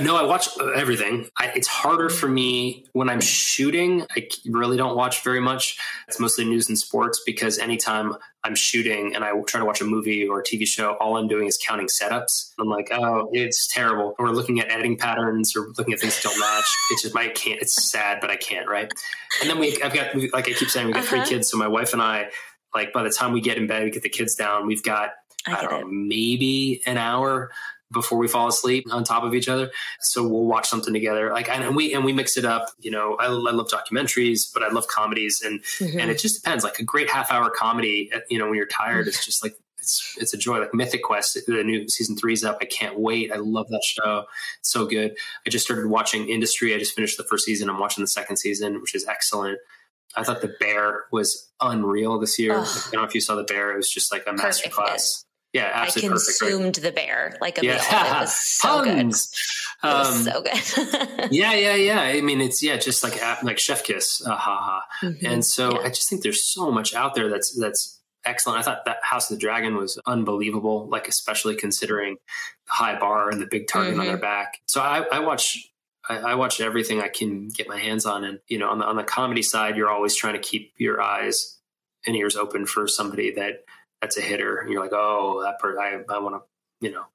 Speaker 2: no, I watch everything. I, it's harder for me when I'm shooting. I really don't watch very much. It's mostly news and sports because anytime I'm shooting and I try to watch a movie or a TV show, all I'm doing is counting setups. I'm like, oh, it's terrible. Or looking at editing patterns or looking at things that don't match. It's just I can't. It's sad, but I can't. Right. And then we, I've got like I keep saying, we've got uh-huh. three kids. So my wife and I, like by the time we get in bed, we get the kids down. We've got I, I don't know, maybe an hour before we fall asleep on top of each other. So we'll watch something together. Like and we and we mix it up. You know, I, I love documentaries, but I love comedies, and mm-hmm. and it just depends. Like a great half hour comedy, you know, when you're tired, it's just like it's it's a joy. Like Mythic Quest, the new season three's up. I can't wait. I love that show. It's so good. I just started watching Industry. I just finished the first season. I'm watching the second season, which is excellent. I thought the Bear was unreal this year. I don't know if you saw the Bear. It was just like a masterclass. Yeah, absolutely.
Speaker 1: I consumed perfect, right? the bear like a yeah. meal. It was so Puns. good. Um, it was so good.
Speaker 2: yeah, yeah, yeah. I mean, it's yeah, just like like Chef Kiss, uh, ha ha. Mm-hmm. And so yeah. I just think there's so much out there that's that's excellent. I thought that House of the Dragon was unbelievable, like especially considering the high bar and the big target mm-hmm. on their mm-hmm. back. So I, I watch I, I, watch everything I can get my hands on, and you know, on the on the comedy side, you're always trying to keep your eyes and ears open for somebody that that's a hitter. And you're like, oh, that person, I, I want to, you know.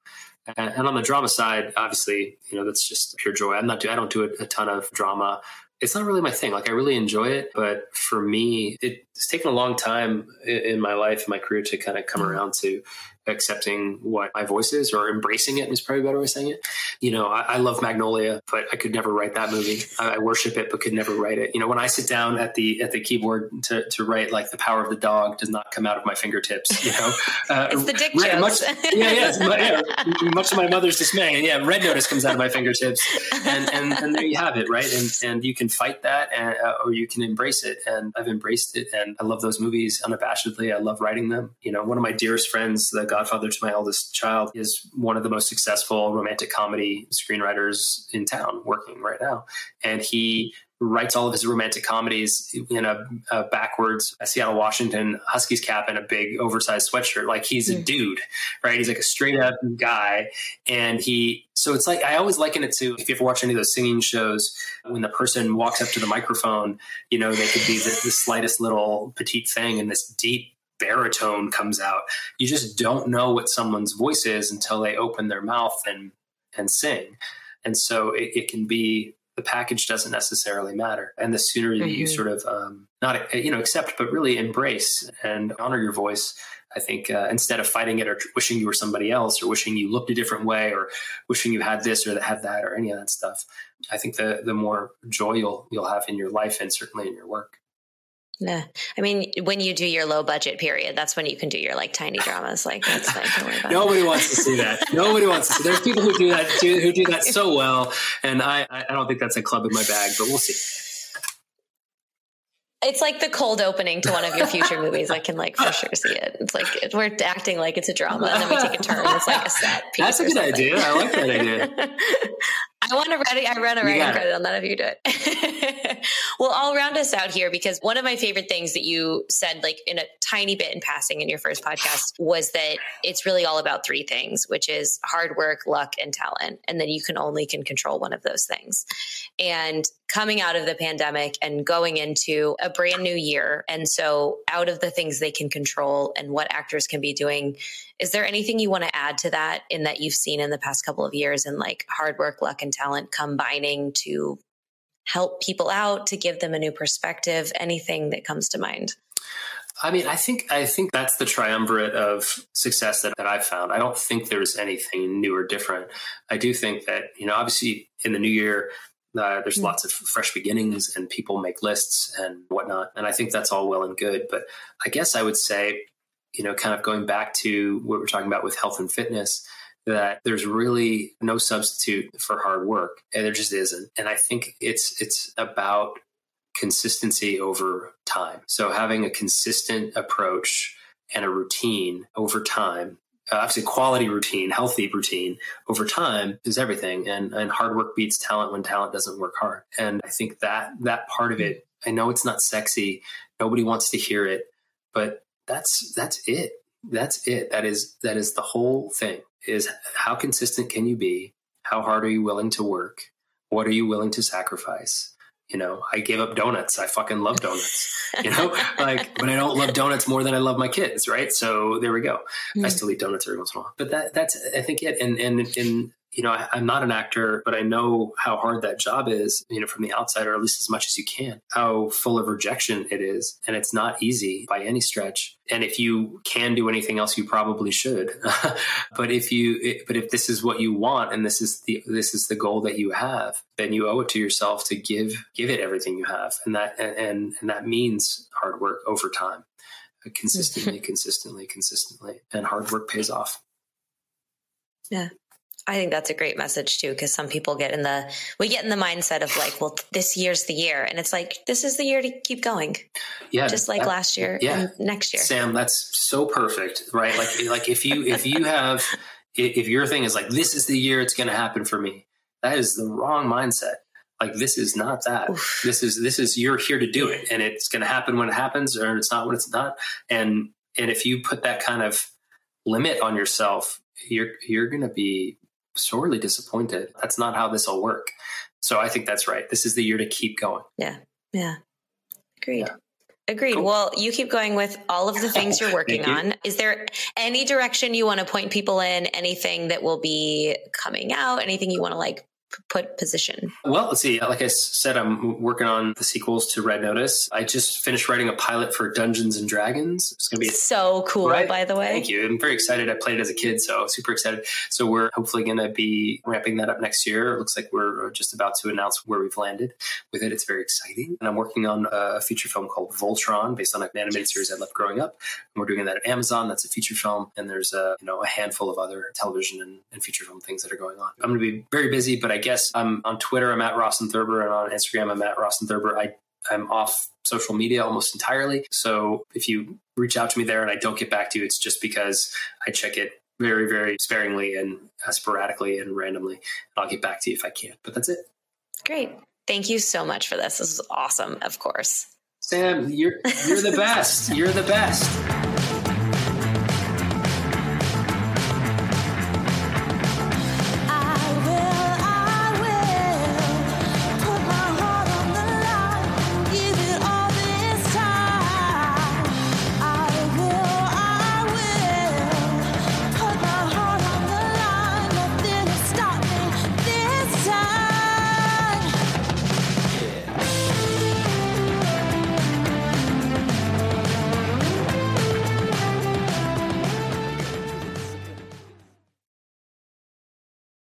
Speaker 2: And, and, on the drama side, obviously, you know, that's just pure joy. I'm not, do, I don't do a, a ton of drama. It's not really my thing. Like I really enjoy it, but for me, it's taken a long time in my life, in my career to kind of come mm-hmm. around to accepting what my voice is or embracing it is probably a better way of saying it. You know, I, I love Magnolia, but I could never write that movie. I, I, worship it, but could never write it. You know, when I sit down at the at the keyboard to, to write, like the power of the dog does not come out of my fingertips. You know,
Speaker 1: uh, it's the dick jokes.
Speaker 2: Much, yeah, yeah, yeah, much to my mother's dismay. Yeah, Red Notice comes out of my fingertips, and and, and there you have it, right? And and you can fight that, and, uh, or you can embrace it. And I've embraced it, and I love those movies unabashedly. I love writing them. You know, one of my dearest friends, the godfather to my eldest child, is one of the most successful romantic comedy screenwriters in town working right now. And he writes all of his romantic comedies in a, a backwards a Seattle Washington Huskies cap and a big oversized sweatshirt. Like he's a hmm. dude, right? He's like a straight up guy. And he, so it's like, I always liken it to if you ever watch any of those singing shows, when the person walks up to the microphone, you know, they could be the, the slightest little petite thing and this deep baritone comes out. You just don't know what someone's voice is until they open their mouth and and sing. And so it, it can be the package doesn't necessarily matter. And the sooner mm-hmm. you sort of um, not you know accept, but really embrace and honor your voice, I think uh, instead of fighting it or wishing you were somebody else or wishing you looked a different way or wishing you had this or that had that or any of that stuff, I think the the more joy you'll you'll have in your life and certainly in your work.
Speaker 1: Yeah. I mean, when you do your low budget period, that's when you can do your like tiny dramas. Like that's like
Speaker 2: nobody wants to see that. Nobody wants to see. There's people who do that who do that so well, and I I don't think that's a club in my bag, but we'll see.
Speaker 1: It's like the cold opening to one of your future movies. I can like for sure see it. It's like we're acting like it's a drama, and then we take a turn. When it's like a set piece.
Speaker 2: That's a good
Speaker 1: something.
Speaker 2: idea. I like that idea.
Speaker 1: I want to write. I read a writing credit on that if you do it. well, I'll round us out here because one of my favorite things that you said, like in a tiny bit in passing in your first podcast, was that it's really all about three things, which is hard work, luck, and talent, and then you can only can control one of those things. And coming out of the pandemic and going into a brand new year, and so out of the things they can control and what actors can be doing is there anything you want to add to that in that you've seen in the past couple of years and like hard work, luck, and talent combining to help people out, to give them a new perspective? Anything that comes to mind?
Speaker 2: I mean, I think I think that's the triumvirate of success that, that I've found. I don't think there's anything new or different. I do think that you know, obviously, in the new year, uh, there's mm-hmm. lots of fresh beginnings, and people make lists and whatnot. And I think that's all well and good. But I guess I would say you know, kind of going back to what we're talking about with health and fitness, that there's really no substitute for hard work. And there just isn't. And I think it's it's about consistency over time. So having a consistent approach and a routine over time uh, obviously quality routine, healthy routine over time is everything. And and hard work beats talent when talent doesn't work hard. And I think that that part of it, I know it's not sexy. Nobody wants to hear it, but that's that's it. That's it. That is that is the whole thing. Is how consistent can you be? How hard are you willing to work? What are you willing to sacrifice? You know, I gave up donuts. I fucking love donuts. You know, like, but I don't love donuts more than I love my kids, right? So there we go. Mm-hmm. I still eat donuts every once in a while, but that that's I think it. And and and you know, I, am not an actor, but I know how hard that job is, you know, from the outside, or at least as much as you can, how full of rejection it is. And it's not easy by any stretch. And if you can do anything else, you probably should. but if you, but if this is what you want and this is the, this is the goal that you have, then you owe it to yourself to give, give it everything you have. And that, and, and that means hard work over time, consistently, consistently, consistently. And hard work pays off.
Speaker 1: Yeah. I think that's a great message too, because some people get in the we get in the mindset of like, well, this year's the year, and it's like this is the year to keep going.
Speaker 2: Yeah,
Speaker 1: just like that, last year, yeah, next year.
Speaker 2: Sam, that's so perfect, right? Like, like if you if you have if your thing is like this is the year it's going to happen for me, that is the wrong mindset. Like this is not that. Oof. This is this is you're here to do it, and it's going to happen when it happens, or it's not when it's not. And and if you put that kind of limit on yourself, you're you're going to be sorely disappointed. That's not how this will work. So I think that's right. This is the year to keep going.
Speaker 1: Yeah. Yeah. Agreed. Yeah. Agreed. Cool. Well, you keep going with all of the things you're working you. on. Is there any direction you want to point people in? Anything that will be coming out? Anything you want to like put position?
Speaker 2: Well, let's see. Like I said, I'm working on the sequels to Red Notice. I just finished writing a pilot for Dungeons and Dragons.
Speaker 1: It's going to be so cool, right? by the way.
Speaker 2: Thank you. I'm very excited. I played it as a kid, so super excited. So we're hopefully going to be ramping that up next year. It looks like we're uh, just about to announce where we've landed with it. It's very exciting. And I'm working on a feature film called Voltron, based on an animated series I loved growing up. And we're doing that at Amazon. That's a feature film, and there's a you know a handful of other television and, and feature film things that are going on. I'm going to be very busy, but I guess I'm on Twitter. I'm at Rawson Thurber, and on Instagram, I'm at Rawson Thurber. I I'm off social media almost entirely. So if you reach out to me there and I don't get back to you, it's just because I check it very, very sparingly and uh, sporadically and randomly. I'll get back to you if I can. But that's it.
Speaker 1: Great. Thank you so much for this. This is awesome, of course.
Speaker 2: Sam, you're you're the best. you're the best.